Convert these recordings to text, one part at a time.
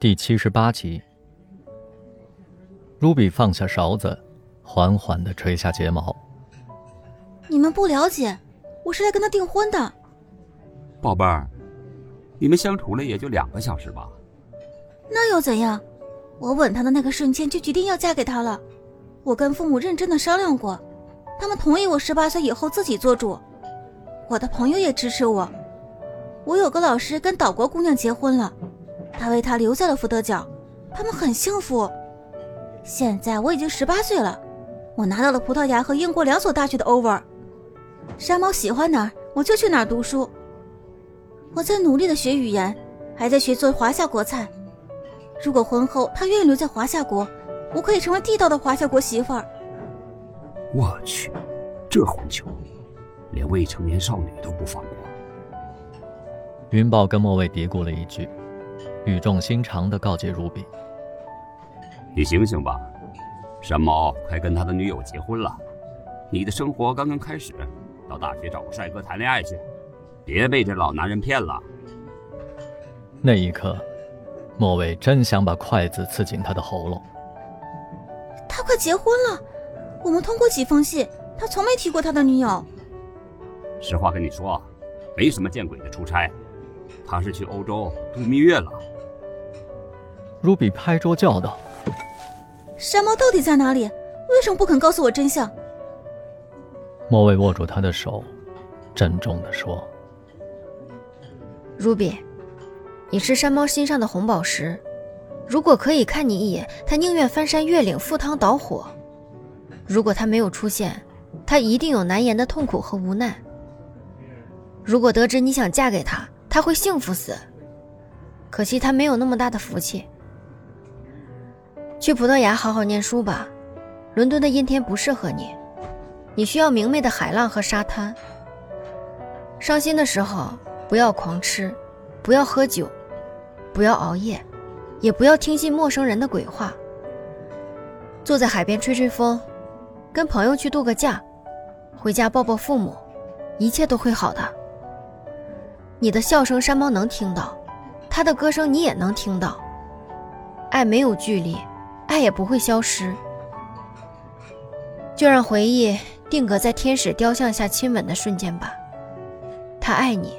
第七十八集，Ruby 放下勺子，缓缓的垂下睫毛。你们不了解，我是来跟他订婚的。宝贝儿，你们相处了也就两个小时吧？那又怎样？我吻他的那个瞬间就决定要嫁给他了。我跟父母认真的商量过，他们同意我十八岁以后自己做主。我的朋友也支持我。我有个老师跟岛国姑娘结婚了。他为她留在了福德角，他们很幸福。现在我已经十八岁了，我拿到了葡萄牙和英国两所大学的 over。山猫喜欢哪儿，我就去哪儿读书。我在努力的学语言，还在学做华夏国菜。如果婚后他愿意留在华夏国，我可以成为地道的华夏国媳妇儿。我去，这混球，连未成年少女都不放过。云豹跟莫卫嘀咕了一句。语重心长地告诫 Ruby：“ 你醒醒吧，山猫快跟他的女友结婚了，你的生活刚刚开始，到大学找个帅哥谈恋爱去，别被这老男人骗了。”那一刻，莫伟真想把筷子刺进他的喉咙。他快结婚了，我们通过几封信，他从没提过他的女友。实话跟你说，没什么见鬼的出差，他是去欧洲度蜜月了。Ruby 拍桌叫道：“山猫到底在哪里？为什么不肯告诉我真相？”莫卫握住他的手，郑重地说：“Ruby，你是山猫心上的红宝石。如果可以看你一眼，他宁愿翻山越岭、赴汤蹈火。如果他没有出现，他一定有难言的痛苦和无奈。如果得知你想嫁给他，他会幸福死。可惜他没有那么大的福气。”去葡萄牙好好念书吧，伦敦的阴天不适合你，你需要明媚的海浪和沙滩。伤心的时候不要狂吃，不要喝酒，不要熬夜，也不要听信陌生人的鬼话。坐在海边吹吹风，跟朋友去度个假，回家抱抱父母，一切都会好的。你的笑声山猫能听到，他的歌声你也能听到。爱没有距离。爱也不会消失，就让回忆定格在天使雕像下亲吻的瞬间吧。他爱你，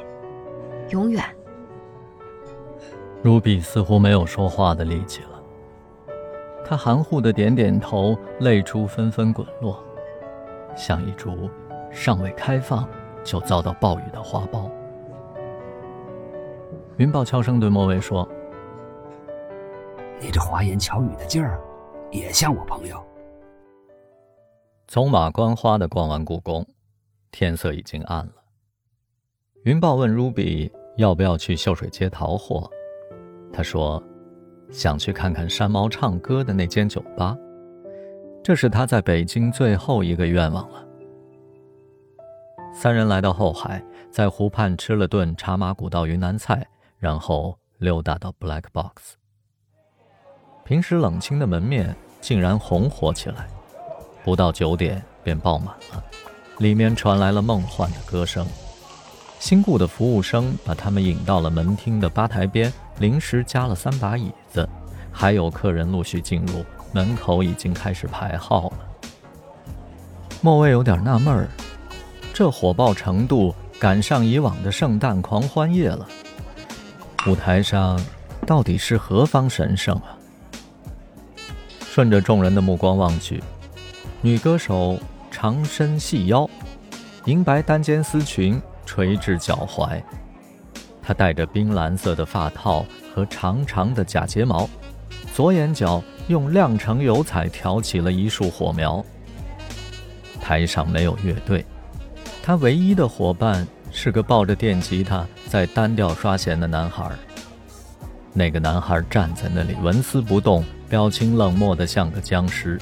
永远。Ruby 似乎没有说话的力气了，他含糊的点点头，泪珠纷纷滚落，像一株尚未开放就遭到暴雨的花苞。云豹悄声对莫威说。你这花言巧语的劲儿，也像我朋友。走马观花的逛完故宫，天色已经暗了。云豹问 Ruby 要不要去秀水街淘货，他说想去看看山猫唱歌的那间酒吧，这是他在北京最后一个愿望了。三人来到后海，在湖畔吃了顿茶马古道云南菜，然后溜达到 Black Box。平时冷清的门面竟然红火起来，不到九点便爆满了，里面传来了梦幻的歌声。新雇的服务生把他们引到了门厅的吧台边，临时加了三把椅子，还有客人陆续进入，门口已经开始排号了。莫蔚有点纳闷儿，这火爆程度赶上以往的圣诞狂欢夜了。舞台上到底是何方神圣啊？顺着众人的目光望去，女歌手长身细腰，银白单肩丝裙垂至脚踝。她戴着冰蓝色的发套和长长的假睫毛，左眼角用亮橙油彩挑起了一束火苗。台上没有乐队，她唯一的伙伴是个抱着电吉他在单调刷弦的男孩。那个男孩站在那里纹丝不动。表情冷漠的像个僵尸。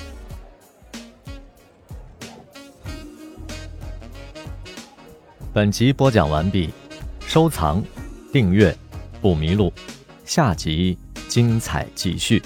本集播讲完毕，收藏、订阅不迷路，下集精彩继续。